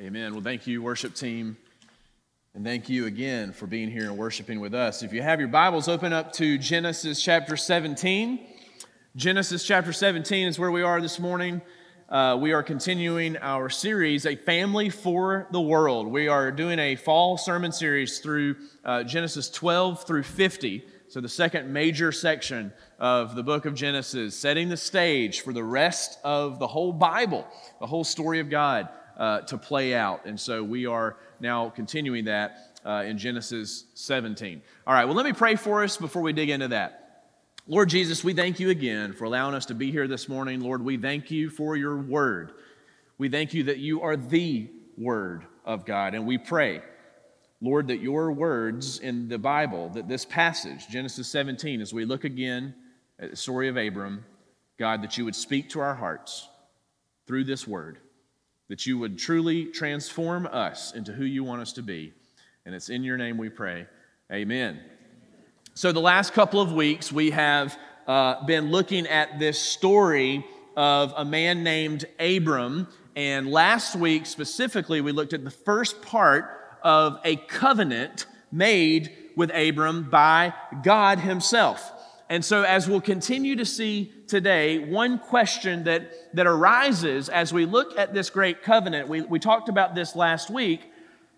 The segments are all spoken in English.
Amen. Well, thank you, worship team. And thank you again for being here and worshiping with us. If you have your Bibles, open up to Genesis chapter 17. Genesis chapter 17 is where we are this morning. Uh, we are continuing our series, A Family for the World. We are doing a fall sermon series through uh, Genesis 12 through 50. So, the second major section of the book of Genesis, setting the stage for the rest of the whole Bible, the whole story of God uh, to play out. And so we are now continuing that uh, in Genesis 17. All right, well, let me pray for us before we dig into that. Lord Jesus, we thank you again for allowing us to be here this morning. Lord, we thank you for your word. We thank you that you are the word of God. And we pray, Lord, that your words in the Bible, that this passage, Genesis 17, as we look again at the story of Abram, God, that you would speak to our hearts through this word that you would truly transform us into who you want us to be. And it's in your name we pray. Amen. So, the last couple of weeks, we have uh, been looking at this story of a man named Abram. And last week, specifically, we looked at the first part of a covenant made with Abram by God Himself. And so, as we'll continue to see today, one question that, that arises as we look at this great covenant, we, we talked about this last week.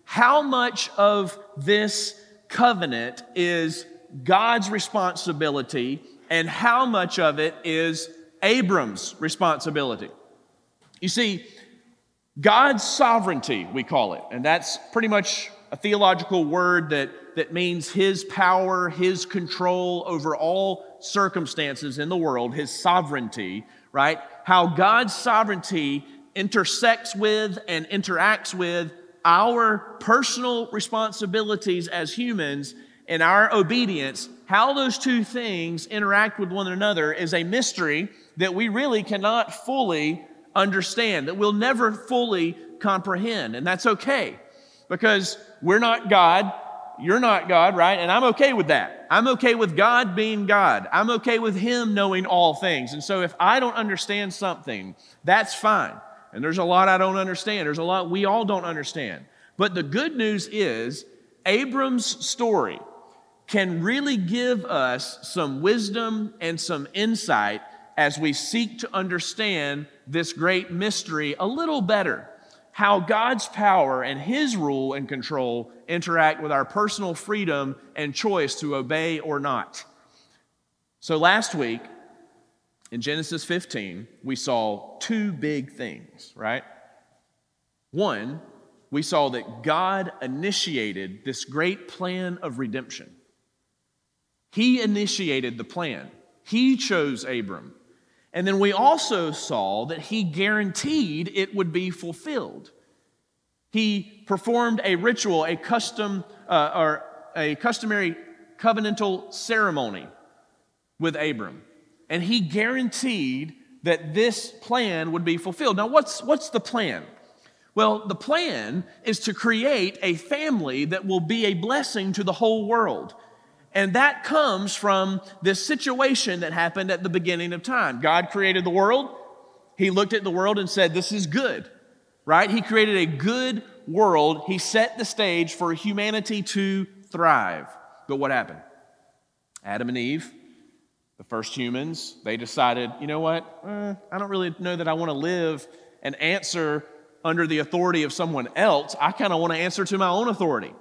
How much of this covenant is God's responsibility, and how much of it is Abram's responsibility? You see, God's sovereignty, we call it, and that's pretty much a theological word that that means his power, his control over all circumstances in the world, his sovereignty, right? How God's sovereignty intersects with and interacts with our personal responsibilities as humans and our obedience, how those two things interact with one another is a mystery that we really cannot fully understand, that we'll never fully comprehend. And that's okay because we're not God you're not God, right? And I'm okay with that. I'm okay with God being God. I'm okay with Him knowing all things. And so if I don't understand something, that's fine. And there's a lot I don't understand. There's a lot we all don't understand. But the good news is, Abram's story can really give us some wisdom and some insight as we seek to understand this great mystery a little better how God's power and His rule and control interact with our personal freedom and choice to obey or not. So last week, in Genesis 15, we saw two big things, right? One, we saw that God initiated this great plan of redemption. He initiated the plan, He chose Abram. And then we also saw that he guaranteed it would be fulfilled. He performed a ritual, a custom uh, or a customary covenantal ceremony with Abram. And he guaranteed that this plan would be fulfilled. Now, what's, what's the plan? Well, the plan is to create a family that will be a blessing to the whole world. And that comes from this situation that happened at the beginning of time. God created the world. He looked at the world and said, This is good, right? He created a good world. He set the stage for humanity to thrive. But what happened? Adam and Eve, the first humans, they decided, you know what? Eh, I don't really know that I want to live and answer under the authority of someone else. I kind of want to answer to my own authority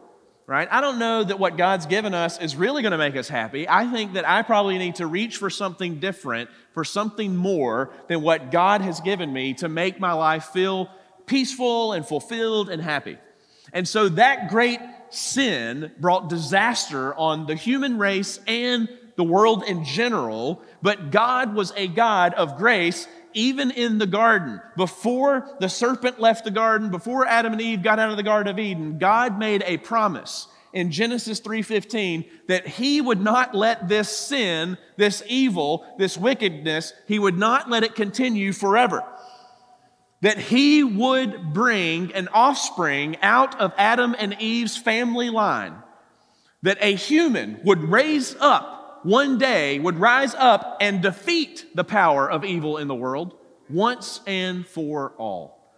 right? I don't know that what God's given us is really going to make us happy. I think that I probably need to reach for something different, for something more than what God has given me to make my life feel peaceful and fulfilled and happy. And so that great sin brought disaster on the human race and the world in general, but God was a God of grace even in the garden, before the serpent left the garden, before Adam and Eve got out of the Garden of Eden, God made a promise in Genesis 3:15 that he would not let this sin, this evil, this wickedness, he would not let it continue forever. That he would bring an offspring out of Adam and Eve's family line. That a human would raise up one day would rise up and defeat the power of evil in the world once and for all.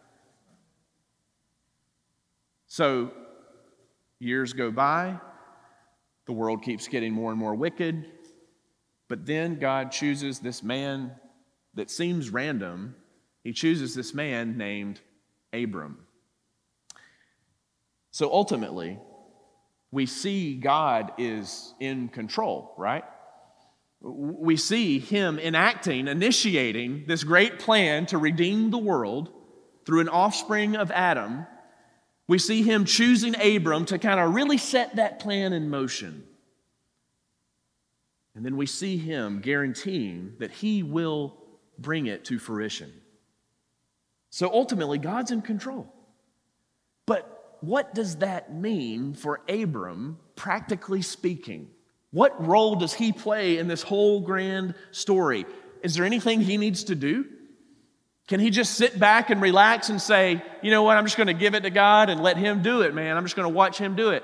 So years go by, the world keeps getting more and more wicked, but then God chooses this man that seems random. He chooses this man named Abram. So ultimately, we see God is in control, right? We see him enacting, initiating this great plan to redeem the world through an offspring of Adam. We see him choosing Abram to kind of really set that plan in motion. And then we see him guaranteeing that he will bring it to fruition. So ultimately, God's in control. But what does that mean for Abram, practically speaking? What role does he play in this whole grand story? Is there anything he needs to do? Can he just sit back and relax and say, you know what, I'm just going to give it to God and let him do it, man? I'm just going to watch him do it.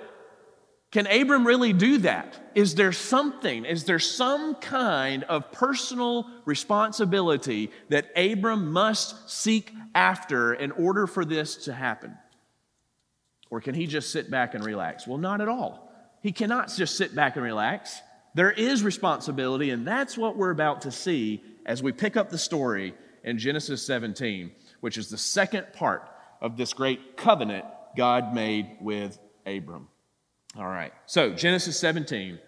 Can Abram really do that? Is there something, is there some kind of personal responsibility that Abram must seek after in order for this to happen? Or can he just sit back and relax? Well, not at all. He cannot just sit back and relax. There is responsibility, and that's what we're about to see as we pick up the story in Genesis 17, which is the second part of this great covenant God made with Abram. All right. So, Genesis 17,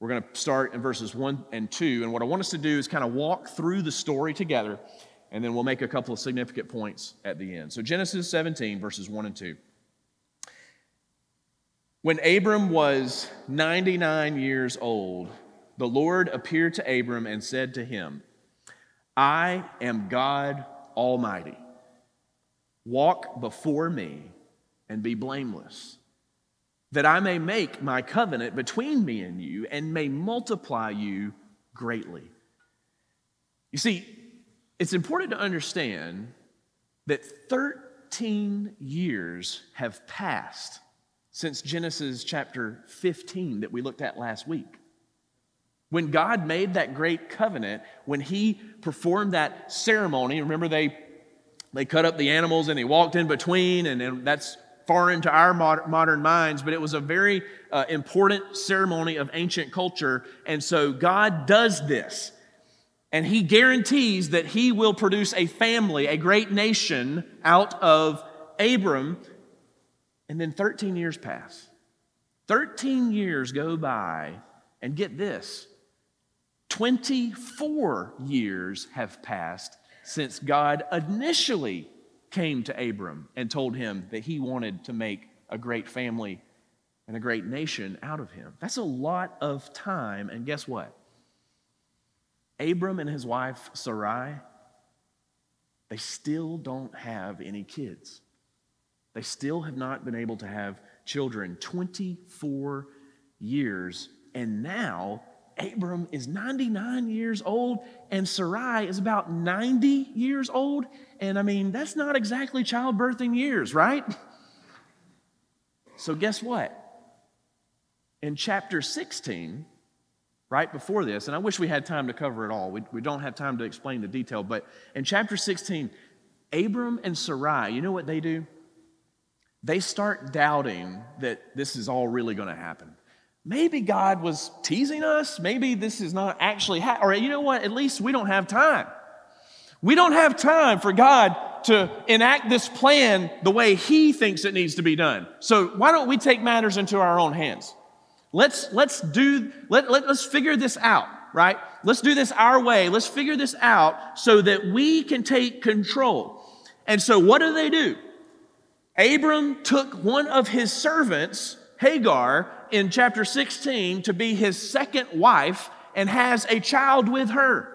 we're going to start in verses 1 and 2. And what I want us to do is kind of walk through the story together, and then we'll make a couple of significant points at the end. So, Genesis 17, verses 1 and 2. When Abram was 99 years old, the Lord appeared to Abram and said to him, I am God Almighty. Walk before me and be blameless that I may make my covenant between me and you and may multiply you greatly. You see, it's important to understand that 13 years have passed since Genesis chapter 15 that we looked at last week. When God made that great covenant, when He performed that ceremony, remember they, they cut up the animals and He walked in between, and, and that's foreign to our modern minds, but it was a very uh, important ceremony of ancient culture. And so God does this. And he guarantees that he will produce a family, a great nation out of Abram. And then 13 years pass. 13 years go by, and get this 24 years have passed since God initially came to Abram and told him that he wanted to make a great family and a great nation out of him. That's a lot of time. And guess what? Abram and his wife Sarai, they still don't have any kids. They still have not been able to have children 24 years. And now Abram is 99 years old and Sarai is about 90 years old. And I mean, that's not exactly childbirthing years, right? So, guess what? In chapter 16, right before this, and I wish we had time to cover it all. We, we don't have time to explain the detail, but in chapter 16, Abram and Sarai, you know what they do? They start doubting that this is all really going to happen maybe God was teasing us. Maybe this is not actually, ha- or you know what? At least we don't have time. We don't have time for God to enact this plan the way He thinks it needs to be done. So why don't we take matters into our own hands? Let's let's do let, let let's figure this out, right? Let's do this our way. Let's figure this out so that we can take control. And so what do they do? Abram took one of his servants, Hagar, in chapter 16 to be his second wife and has a child with her.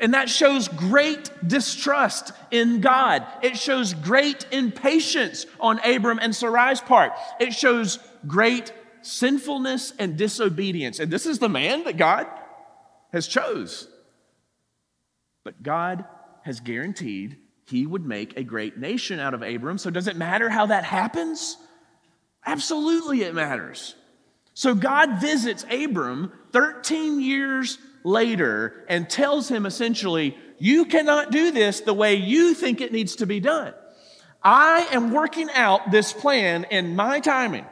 And that shows great distrust in God. It shows great impatience on Abram and Sarai's part. It shows great sinfulness and disobedience. And this is the man that God has chose. But God has guaranteed he would make a great nation out of Abram. So does it matter how that happens? Absolutely, it matters. So God visits Abram 13 years later and tells him essentially, You cannot do this the way you think it needs to be done. I am working out this plan in my timing.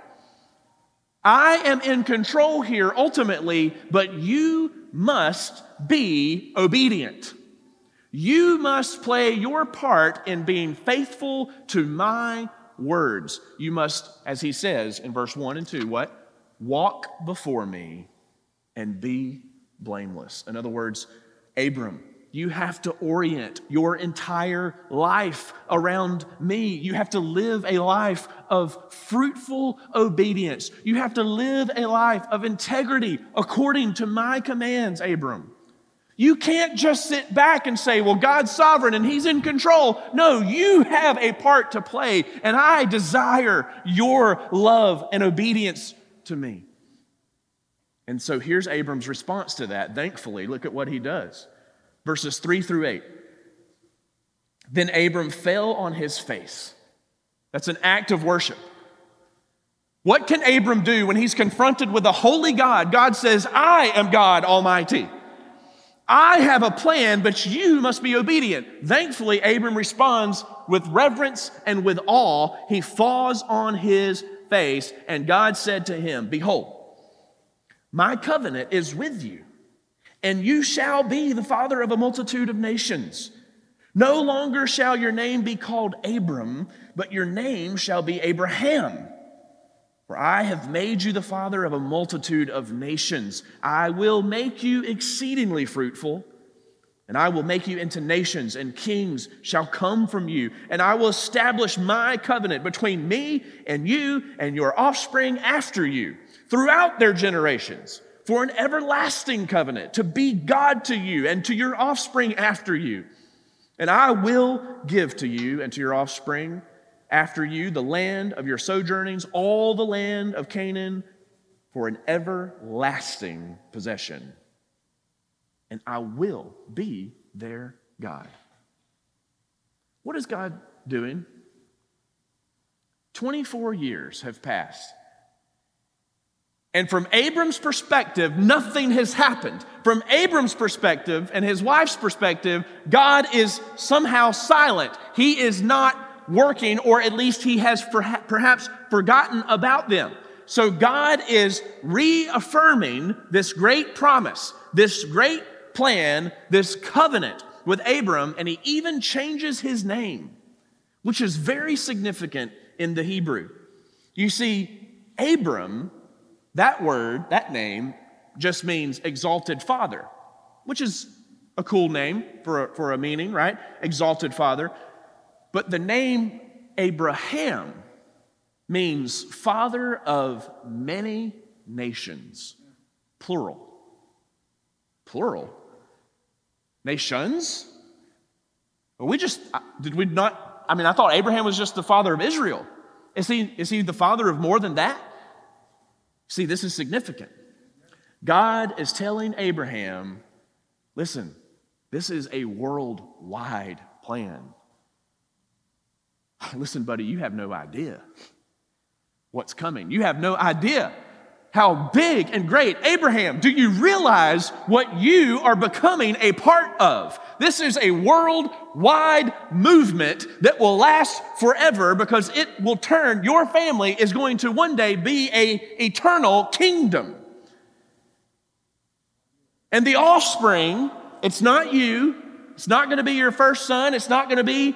I am in control here ultimately, but you must be obedient. You must play your part in being faithful to my words. You must, as he says in verse 1 and 2, what? Walk before me and be blameless. In other words, Abram, you have to orient your entire life around me. You have to live a life of fruitful obedience. You have to live a life of integrity according to my commands, Abram. You can't just sit back and say, well, God's sovereign and He's in control. No, you have a part to play, and I desire your love and obedience to me. And so here's Abram's response to that. Thankfully, look at what he does verses 3 through 8. Then Abram fell on his face. That's an act of worship. What can Abram do when he's confronted with a holy God? God says, I am God Almighty. I have a plan, but you must be obedient. Thankfully, Abram responds with reverence and with awe. He falls on his face, and God said to him, Behold, my covenant is with you and you shall be the father of a multitude of nations. No longer shall your name be called Abram, but your name shall be Abraham. For I have made you the father of a multitude of nations. I will make you exceedingly fruitful, and I will make you into nations, and kings shall come from you. And I will establish my covenant between me and you and your offspring after you throughout their generations for an everlasting covenant to be God to you and to your offspring after you. And I will give to you and to your offspring after you the land of your sojournings, all the land of Canaan, for an everlasting possession. And I will be their God. What is God doing? 24 years have passed and from Abram's perspective, nothing has happened. From Abram's perspective and his wife's perspective, God is somehow silent. He is not working, or at least he has perhaps forgotten about them. So God is reaffirming this great promise, this great plan, this covenant with Abram, and he even changes his name, which is very significant in the Hebrew. You see, Abram that word, that name, just means exalted father, which is a cool name for a, for a meaning, right? Exalted father. But the name Abraham means father of many nations, plural. Plural. Nations? We just, did we not? I mean, I thought Abraham was just the father of Israel. Is he, is he the father of more than that? See, this is significant. God is telling Abraham, listen, this is a worldwide plan. Listen, buddy, you have no idea what's coming. You have no idea how big and great. Abraham, do you realize what you are becoming a part of? This is a worldwide movement that will last forever because it will turn, your family is going to one day be a eternal kingdom. And the offspring, it's not you, it's not going to be your first son, it's not going to be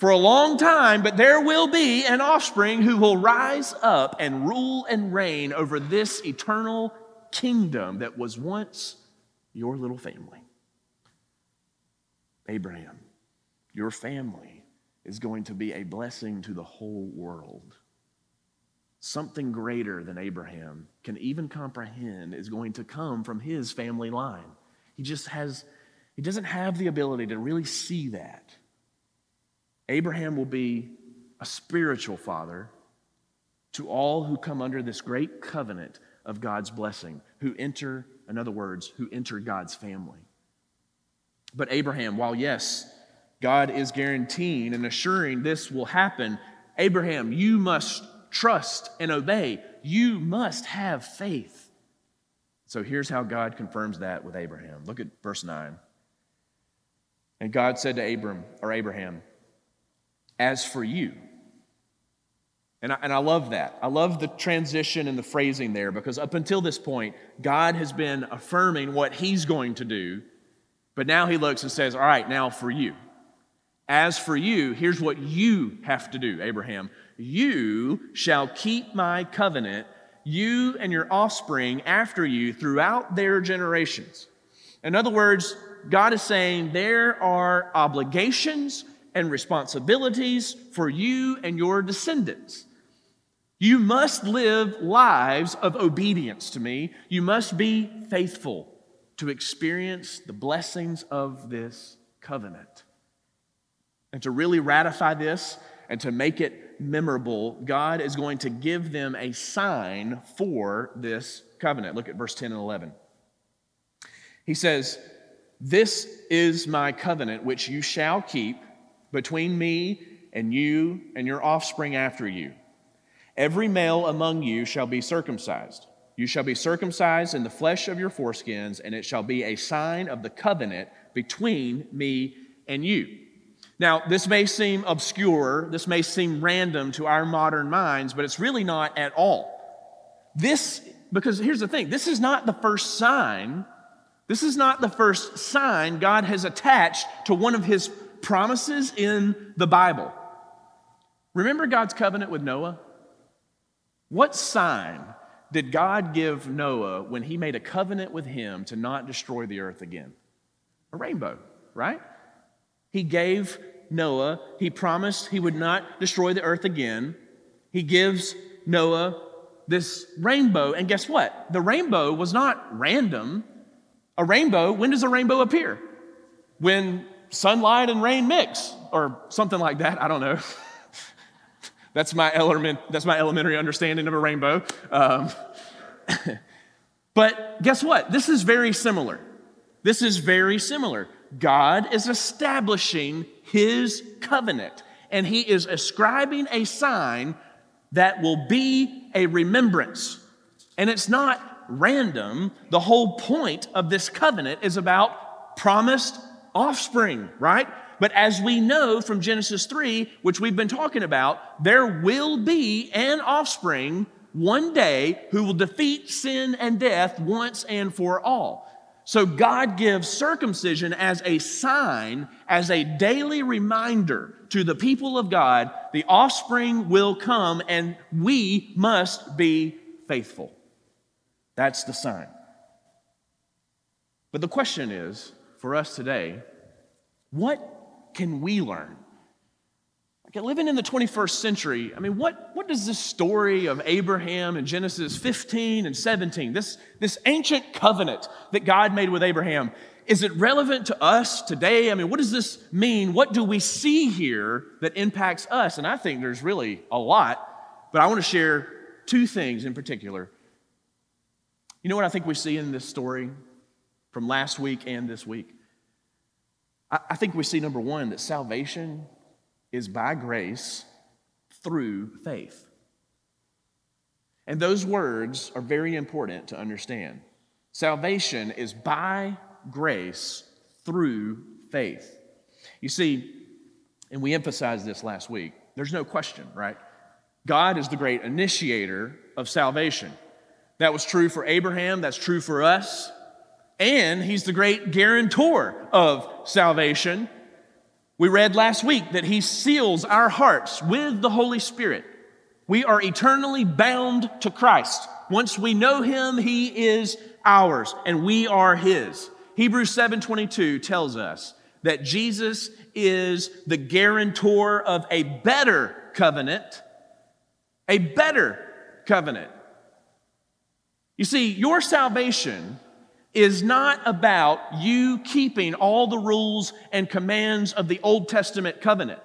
for a long time, but there will be an offspring who will rise up and rule and reign over this eternal kingdom that was once your little family. Abraham, your family is going to be a blessing to the whole world. Something greater than Abraham can even comprehend is going to come from his family line. He just has, he doesn't have the ability to really see that. Abraham will be a spiritual father to all who come under this great covenant of God's blessing, who enter, in other words, who enter God's family. But Abraham, while yes, God is guaranteeing and assuring this will happen, Abraham, you must trust and obey. You must have faith. So here's how God confirms that with Abraham. Look at verse 9. And God said to Abram, or Abraham, as for you. And I, and I love that. I love the transition and the phrasing there because up until this point, God has been affirming what He's going to do, but now He looks and says, All right, now for you. As for you, here's what you have to do, Abraham. You shall keep my covenant, you and your offspring after you throughout their generations. In other words, God is saying there are obligations and responsibilities for you and your descendants. You must live lives of obedience to me. You must be faithful to experience the blessings of this covenant. And to really ratify this and to make it memorable, God is going to give them a sign for this covenant. Look at verse 10 and 11. He says, This is my covenant which you shall keep between me and you and your offspring after you. Every male among you shall be circumcised. You shall be circumcised in the flesh of your foreskins, and it shall be a sign of the covenant between me and you. Now, this may seem obscure, this may seem random to our modern minds, but it's really not at all. This, because here's the thing this is not the first sign, this is not the first sign God has attached to one of his promises in the Bible. Remember God's covenant with Noah? What sign did God give Noah when he made a covenant with him to not destroy the earth again? A rainbow, right? He gave Noah, he promised he would not destroy the earth again. He gives Noah this rainbow, and guess what? The rainbow was not random. A rainbow, when does a rainbow appear? When sunlight and rain mix, or something like that. I don't know. that's, my element, that's my elementary understanding of a rainbow. Um, but guess what? This is very similar. This is very similar. God is establishing his covenant, and he is ascribing a sign that will be a remembrance. And it's not random. The whole point of this covenant is about promised offspring, right? But as we know from Genesis 3, which we've been talking about, there will be an offspring one day who will defeat sin and death once and for all. So God gives circumcision as a sign, as a daily reminder to the people of God the offspring will come and we must be faithful. That's the sign. But the question is for us today what can we learn? Living in the 21st century, I mean, what, what does this story of Abraham in Genesis 15 and 17, this, this ancient covenant that God made with Abraham, is it relevant to us today? I mean, what does this mean? What do we see here that impacts us? And I think there's really a lot, but I want to share two things in particular. You know what I think we see in this story from last week and this week? I think we see, number one, that salvation is by grace through faith. And those words are very important to understand. Salvation is by grace through faith. You see, and we emphasized this last week, there's no question, right? God is the great initiator of salvation. That was true for Abraham, that's true for us and he's the great guarantor of salvation. We read last week that he seals our hearts with the Holy Spirit. We are eternally bound to Christ. Once we know him, he is ours and we are his. Hebrews 7:22 tells us that Jesus is the guarantor of a better covenant, a better covenant. You see, your salvation is not about you keeping all the rules and commands of the Old Testament covenant.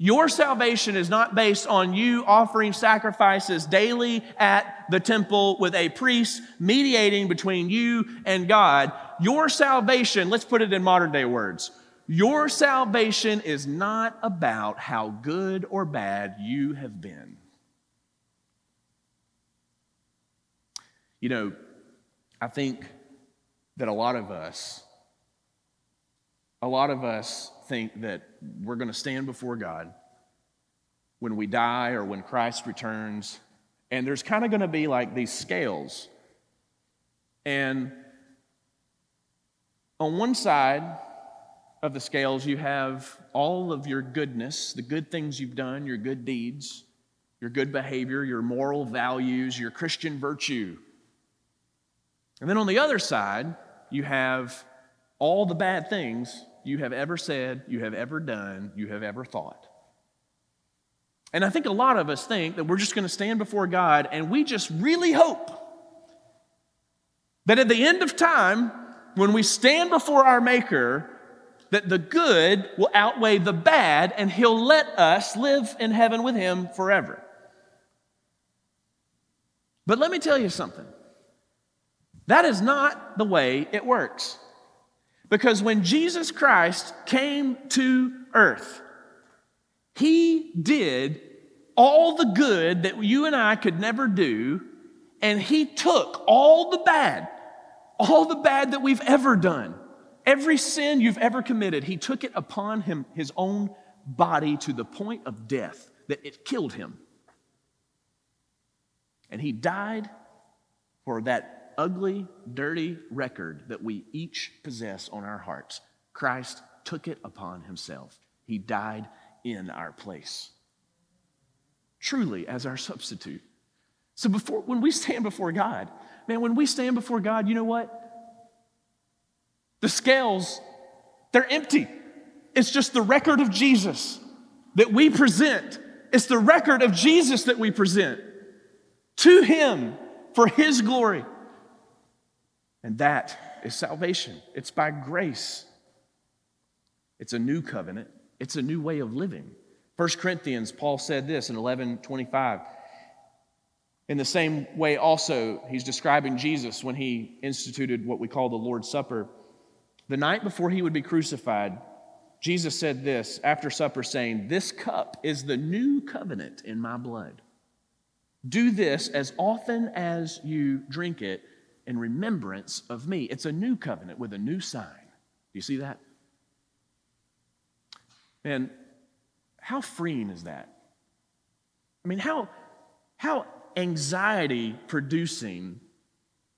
Your salvation is not based on you offering sacrifices daily at the temple with a priest mediating between you and God. Your salvation, let's put it in modern day words, your salvation is not about how good or bad you have been. You know, I think that a lot of us, a lot of us think that we're going to stand before God when we die or when Christ returns. And there's kind of going to be like these scales. And on one side of the scales, you have all of your goodness, the good things you've done, your good deeds, your good behavior, your moral values, your Christian virtue. And then on the other side, you have all the bad things you have ever said, you have ever done, you have ever thought. And I think a lot of us think that we're just going to stand before God and we just really hope that at the end of time, when we stand before our Maker, that the good will outweigh the bad and He'll let us live in heaven with Him forever. But let me tell you something that is not the way it works. Because when Jesus Christ came to earth, He did all the good that you and I could never do, and He took all the bad all the bad that we've ever done, every sin you've ever committed, he took it upon him, his own body to the point of death that it killed him. And he died for that ugly, dirty record that we each possess on our hearts. Christ took it upon himself. He died in our place. Truly, as our substitute. So before when we stand before God, man, when we stand before God, you know what? The scales, they're empty. It's just the record of Jesus that we present. It's the record of Jesus that we present to Him for His glory. And that is salvation. It's by grace. It's a new covenant, it's a new way of living. 1 Corinthians, Paul said this in 11 25. In the same way, also, he's describing Jesus when he instituted what we call the Lord's Supper. The night before he would be crucified, Jesus said this after supper, saying, This cup is the new covenant in my blood. Do this as often as you drink it in remembrance of me. It's a new covenant with a new sign. Do you see that? And how freeing is that? I mean, how, how anxiety producing,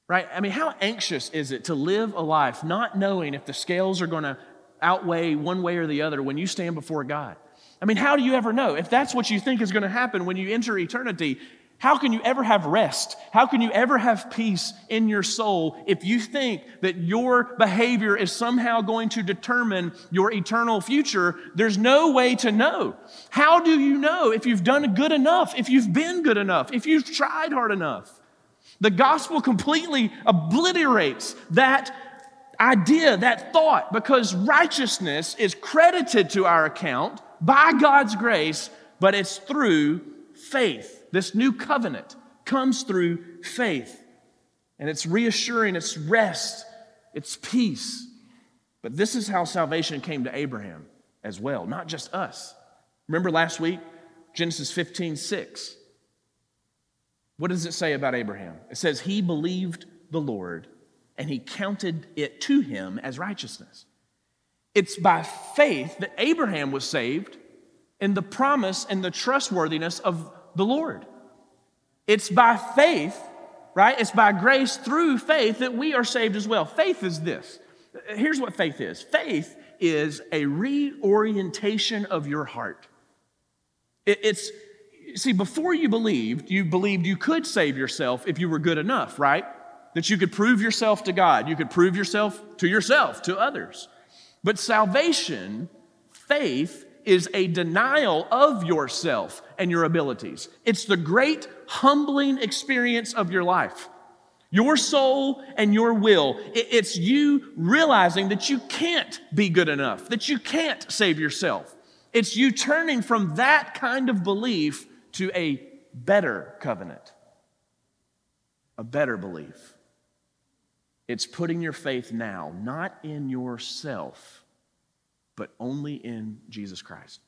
right? I mean, how anxious is it to live a life not knowing if the scales are going to outweigh one way or the other when you stand before God? I mean, how do you ever know? If that's what you think is going to happen when you enter eternity, how can you ever have rest? How can you ever have peace in your soul if you think that your behavior is somehow going to determine your eternal future? There's no way to know. How do you know if you've done good enough, if you've been good enough, if you've tried hard enough? The gospel completely obliterates that idea, that thought, because righteousness is credited to our account by God's grace, but it's through faith. This new covenant comes through faith. And it's reassuring, it's rest, it's peace. But this is how salvation came to Abraham as well, not just us. Remember last week, Genesis 15, 6. What does it say about Abraham? It says, He believed the Lord and he counted it to him as righteousness. It's by faith that Abraham was saved in the promise and the trustworthiness of the Lord. It's by faith, right? It's by grace through faith that we are saved as well. Faith is this. Here's what faith is faith is a reorientation of your heart. It's, see, before you believed, you believed you could save yourself if you were good enough, right? That you could prove yourself to God, you could prove yourself to yourself, to others. But salvation, faith, is a denial of yourself and your abilities. It's the great humbling experience of your life. Your soul and your will. It's you realizing that you can't be good enough, that you can't save yourself. It's you turning from that kind of belief to a better covenant, a better belief. It's putting your faith now, not in yourself but only in Jesus Christ.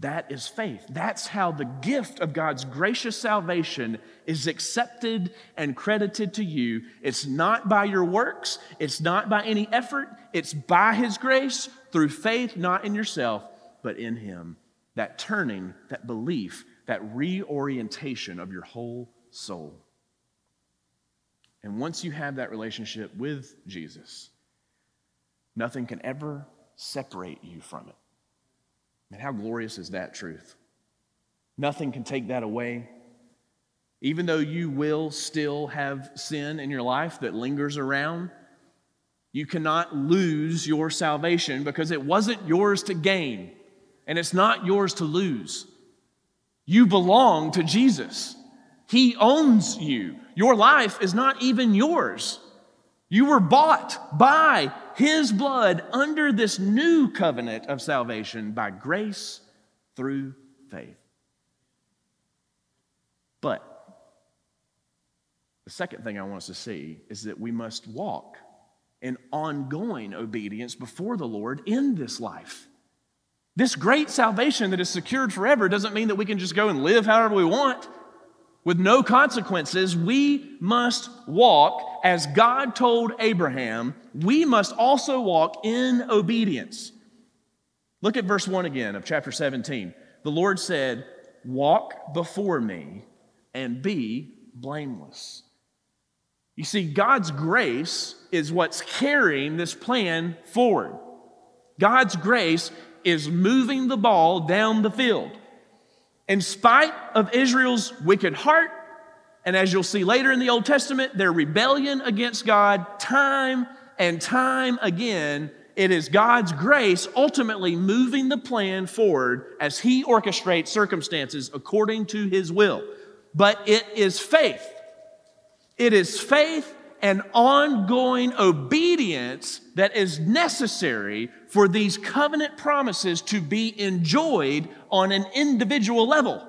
That is faith. That's how the gift of God's gracious salvation is accepted and credited to you. It's not by your works, it's not by any effort, it's by His grace through faith, not in yourself, but in Him. that turning, that belief, that reorientation of your whole soul. And once you have that relationship with Jesus, nothing can ever separate you from it. And how glorious is that truth? Nothing can take that away. Even though you will still have sin in your life that lingers around, you cannot lose your salvation because it wasn't yours to gain and it's not yours to lose. You belong to Jesus. He owns you. Your life is not even yours. You were bought by His blood under this new covenant of salvation by grace through faith. But the second thing I want us to see is that we must walk in ongoing obedience before the Lord in this life. This great salvation that is secured forever doesn't mean that we can just go and live however we want with no consequences. We must walk as God told Abraham. We must also walk in obedience. Look at verse 1 again of chapter 17. The Lord said, Walk before me and be blameless. You see, God's grace is what's carrying this plan forward. God's grace is moving the ball down the field. In spite of Israel's wicked heart, and as you'll see later in the Old Testament, their rebellion against God, time and time again, it is God's grace ultimately moving the plan forward as He orchestrates circumstances according to His will. But it is faith. It is faith and ongoing obedience that is necessary for these covenant promises to be enjoyed on an individual level.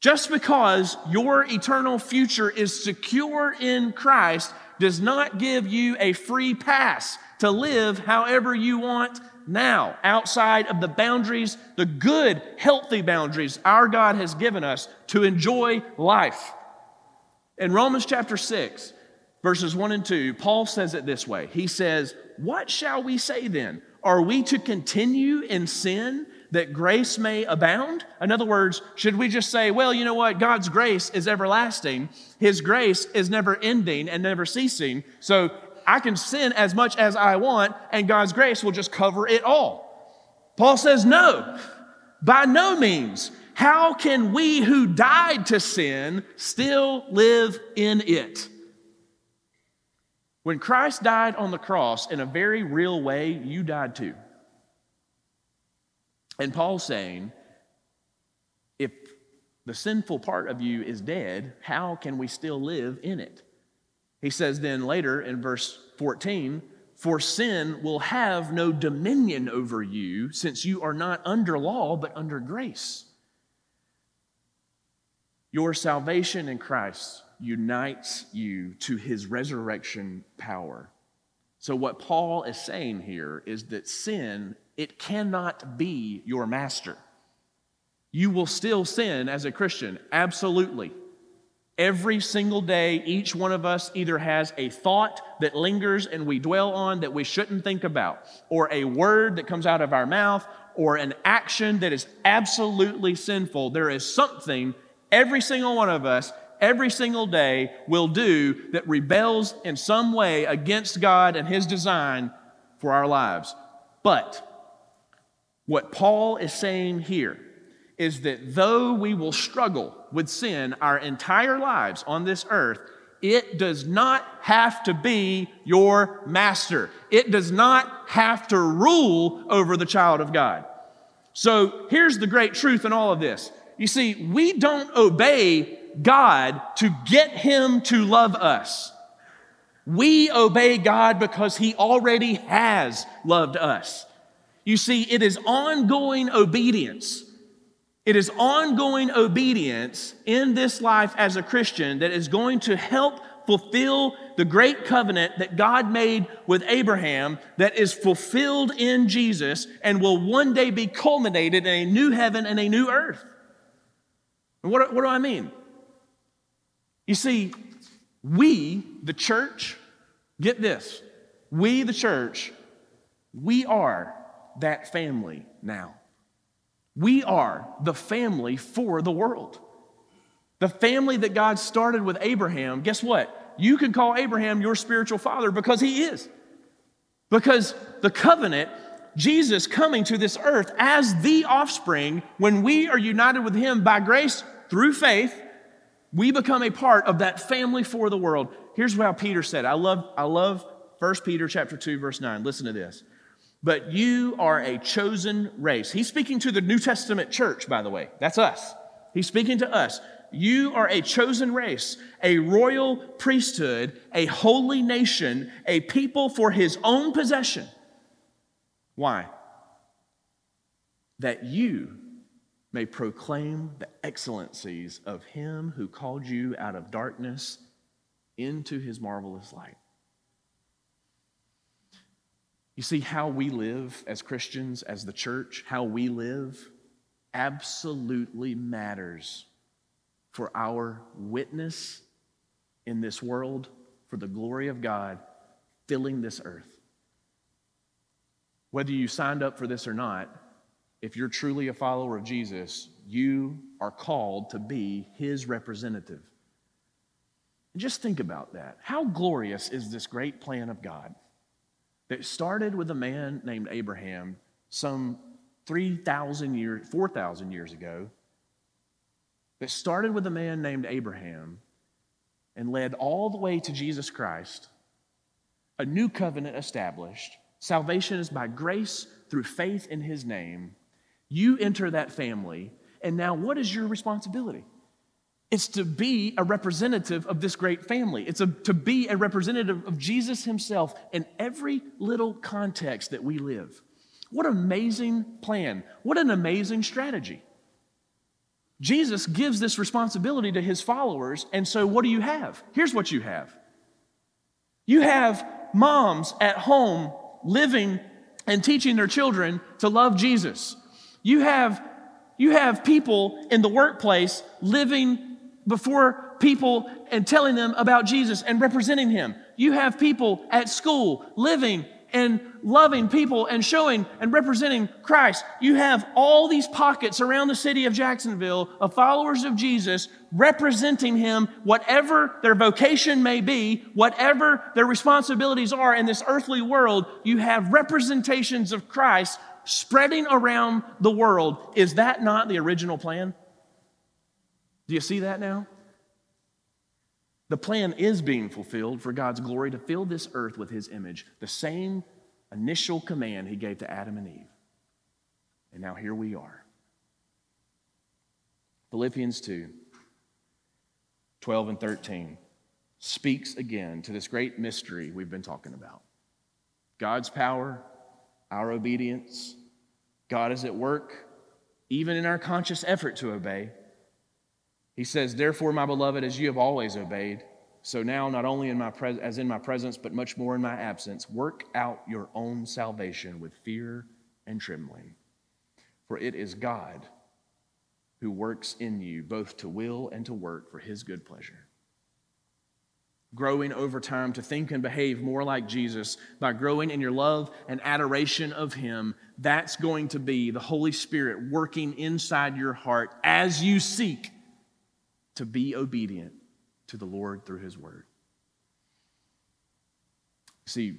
Just because your eternal future is secure in Christ does not give you a free pass to live however you want now, outside of the boundaries, the good, healthy boundaries our God has given us to enjoy life. In Romans chapter 6, verses 1 and 2, Paul says it this way He says, What shall we say then? Are we to continue in sin that grace may abound? In other words, should we just say, well, you know what? God's grace is everlasting. His grace is never ending and never ceasing. So I can sin as much as I want, and God's grace will just cover it all. Paul says, no, by no means. How can we who died to sin still live in it? When Christ died on the cross in a very real way, you died too. And Paul's saying, if the sinful part of you is dead, how can we still live in it? He says then later in verse 14, for sin will have no dominion over you, since you are not under law, but under grace. Your salvation in Christ unites you to his resurrection power. So, what Paul is saying here is that sin, it cannot be your master. You will still sin as a Christian, absolutely. Every single day, each one of us either has a thought that lingers and we dwell on that we shouldn't think about, or a word that comes out of our mouth, or an action that is absolutely sinful. There is something, every single one of us every single day will do that rebels in some way against God and His design for our lives. But what Paul is saying here is that though we will struggle with sin our entire lives on this earth, it does not have to be your master. It does not have to rule over the child of God. So here's the great truth in all of this. You see, we don't obey God to get him to love us. We obey God because he already has loved us. You see, it is ongoing obedience. It is ongoing obedience in this life as a Christian that is going to help fulfill the great covenant that God made with Abraham that is fulfilled in Jesus and will one day be culminated in a new heaven and a new earth. What, what do I mean? You see, we, the church, get this, we, the church, we are that family now. We are the family for the world. The family that God started with Abraham, guess what? You can call Abraham your spiritual father because he is. Because the covenant, Jesus coming to this earth as the offspring, when we are united with him by grace through faith, we become a part of that family for the world. Here's how Peter said. I love, I love 1 Peter chapter 2, verse 9. Listen to this. But you are a chosen race. He's speaking to the New Testament church, by the way. That's us. He's speaking to us. You are a chosen race, a royal priesthood, a holy nation, a people for his own possession. Why? That you may proclaim the excellencies of him who called you out of darkness into his marvelous light. You see, how we live as Christians, as the church, how we live absolutely matters for our witness in this world, for the glory of God filling this earth. Whether you signed up for this or not, if you're truly a follower of Jesus, you are called to be his representative. And just think about that. How glorious is this great plan of God that started with a man named Abraham some 3,000 years, 4,000 years ago, that started with a man named Abraham and led all the way to Jesus Christ, a new covenant established. Salvation is by grace through faith in his name. You enter that family, and now what is your responsibility? It's to be a representative of this great family. It's a, to be a representative of Jesus himself in every little context that we live. What amazing plan. What an amazing strategy. Jesus gives this responsibility to his followers, and so what do you have? Here's what you have you have moms at home living and teaching their children to love Jesus. You have, you have people in the workplace living before people and telling them about Jesus and representing him. You have people at school living and loving people and showing and representing Christ. You have all these pockets around the city of Jacksonville of followers of Jesus representing Him, whatever their vocation may be, whatever their responsibilities are in this earthly world. You have representations of Christ spreading around the world. Is that not the original plan? Do you see that now? The plan is being fulfilled for God's glory to fill this earth with his image. The same initial command he gave to Adam and Eve. And now here we are. Philippians 2 12 and 13 speaks again to this great mystery we've been talking about God's power, our obedience. God is at work, even in our conscious effort to obey. He says, Therefore, my beloved, as you have always obeyed, so now, not only in my pres- as in my presence, but much more in my absence, work out your own salvation with fear and trembling. For it is God who works in you both to will and to work for his good pleasure. Growing over time to think and behave more like Jesus by growing in your love and adoration of him, that's going to be the Holy Spirit working inside your heart as you seek to be obedient to the Lord through His Word. See,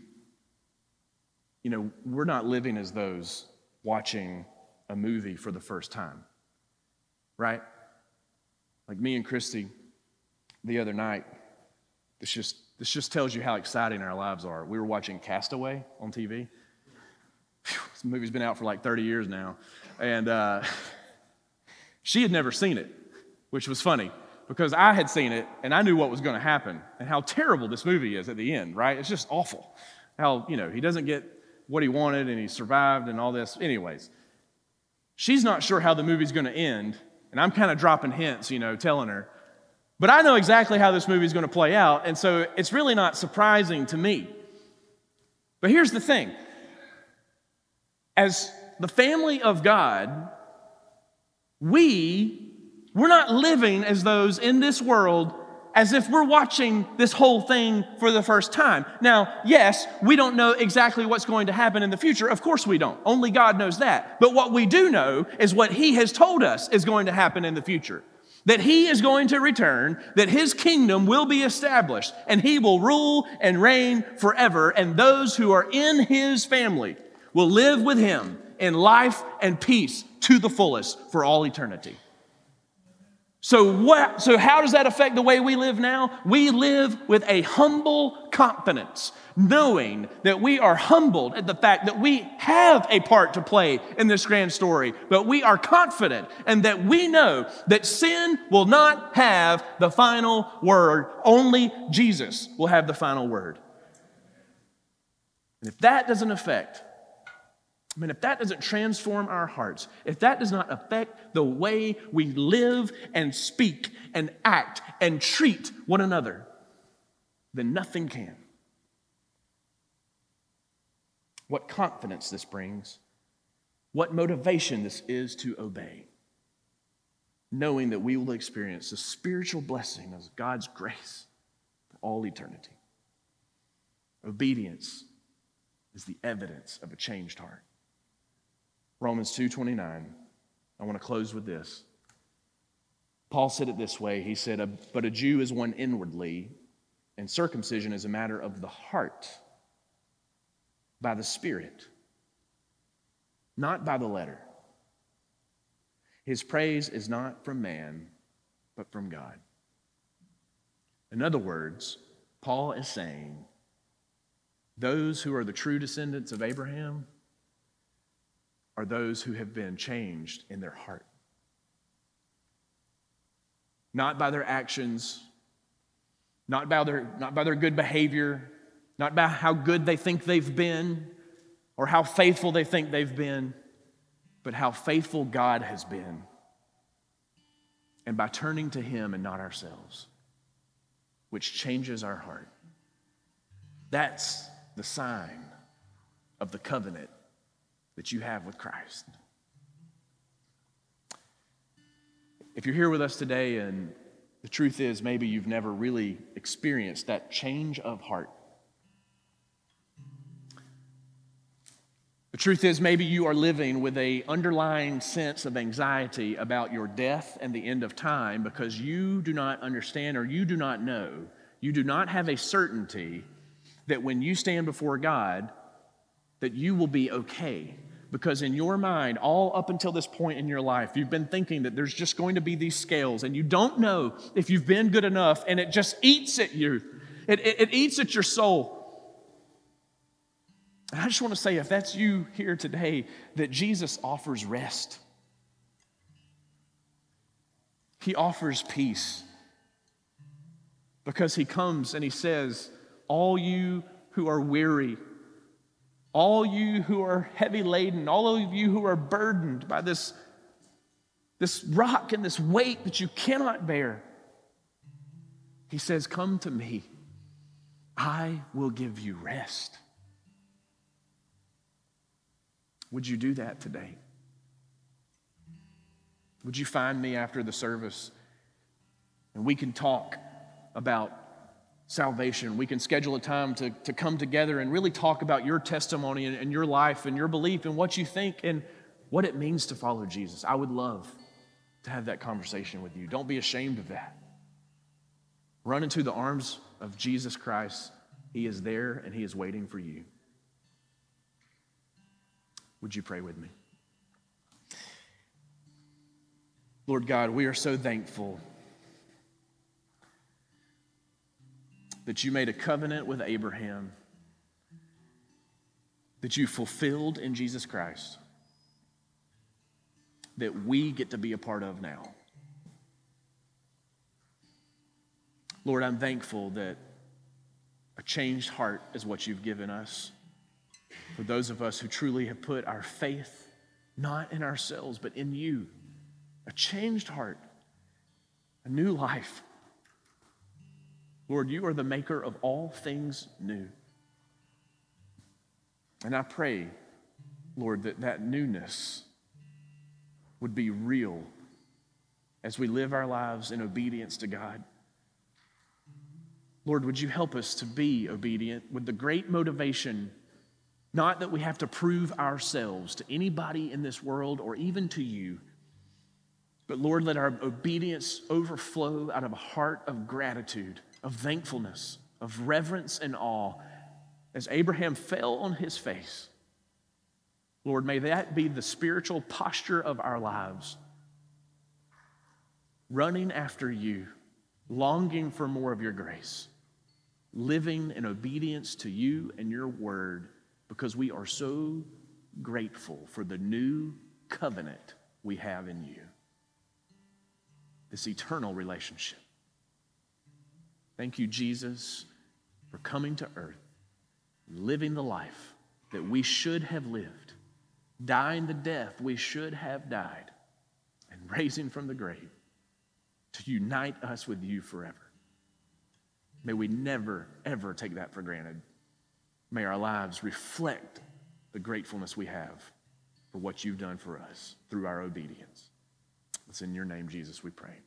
you know, we're not living as those watching a movie for the first time, right? Like me and Christy the other night, this just, this just tells you how exciting our lives are. We were watching Castaway on TV. This movie's been out for like 30 years now. And uh, she had never seen it, which was funny because I had seen it and I knew what was going to happen and how terrible this movie is at the end, right? It's just awful. How, you know, he doesn't get what he wanted and he survived and all this. Anyways, she's not sure how the movie's going to end, and I'm kind of dropping hints, you know, telling her. But I know exactly how this movie is going to play out, and so it's really not surprising to me. But here's the thing as the family of God, we we're not living as those in this world as if we're watching this whole thing for the first time. Now, yes, we don't know exactly what's going to happen in the future. Of course, we don't. Only God knows that. But what we do know is what He has told us is going to happen in the future that He is going to return, that His kingdom will be established, and He will rule and reign forever, and those who are in His family will live with Him in life and peace to the fullest for all eternity. So, what, so how does that affect the way we live now? We live with a humble confidence, knowing that we are humbled at the fact that we have a part to play in this grand story, but we are confident and that we know that sin will not have the final word. Only Jesus will have the final word. And if that doesn't affect I mean, if that doesn't transform our hearts, if that does not affect the way we live and speak and act and treat one another, then nothing can. What confidence this brings, what motivation this is to obey, knowing that we will experience the spiritual blessing of God's grace for all eternity. Obedience is the evidence of a changed heart. Romans 2:29. I want to close with this. Paul said it this way. He said, "But a Jew is one inwardly, and circumcision is a matter of the heart, by the Spirit, not by the letter. His praise is not from man, but from God." In other words, Paul is saying, those who are the true descendants of Abraham are those who have been changed in their heart. Not by their actions, not by their, not by their good behavior, not by how good they think they've been or how faithful they think they've been, but how faithful God has been. And by turning to Him and not ourselves, which changes our heart. That's the sign of the covenant that you have with Christ. If you're here with us today and the truth is maybe you've never really experienced that change of heart, The truth is, maybe you are living with a underlying sense of anxiety about your death and the end of time because you do not understand or you do not know, you do not have a certainty that when you stand before God, that you will be okay. Because in your mind, all up until this point in your life, you've been thinking that there's just going to be these scales, and you don't know if you've been good enough, and it just eats at you. It, it, it eats at your soul. And I just want to say, if that's you here today, that Jesus offers rest. He offers peace. Because he comes and he says, All you who are weary, all you who are heavy laden, all of you who are burdened by this, this rock and this weight that you cannot bear, he says, Come to me. I will give you rest. Would you do that today? Would you find me after the service and we can talk about salvation. We can schedule a time to, to come together and really talk about your testimony and, and your life and your belief and what you think and what it means to follow Jesus. I would love to have that conversation with you. Don't be ashamed of that. Run into the arms of Jesus Christ. He is there and He is waiting for you. Would you pray with me? Lord God, we are so thankful that you made a covenant with Abraham that you fulfilled in Jesus Christ that we get to be a part of now. Lord, I'm thankful that a changed heart is what you've given us. For those of us who truly have put our faith not in ourselves, but in you, a changed heart, a new life. Lord, you are the maker of all things new. And I pray, Lord, that that newness would be real as we live our lives in obedience to God. Lord, would you help us to be obedient with the great motivation, not that we have to prove ourselves to anybody in this world or even to you, but Lord, let our obedience overflow out of a heart of gratitude, of thankfulness, of reverence and awe. As Abraham fell on his face, Lord, may that be the spiritual posture of our lives. Running after you, longing for more of your grace, living in obedience to you and your word because we are so grateful for the new covenant we have in you this eternal relationship. Thank you, Jesus, for coming to earth, living the life that we should have lived, dying the death we should have died, and raising from the grave to unite us with you forever. May we never, ever take that for granted. May our lives reflect the gratefulness we have for what you've done for us through our obedience. It's in your name, Jesus, we pray.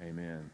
Amen.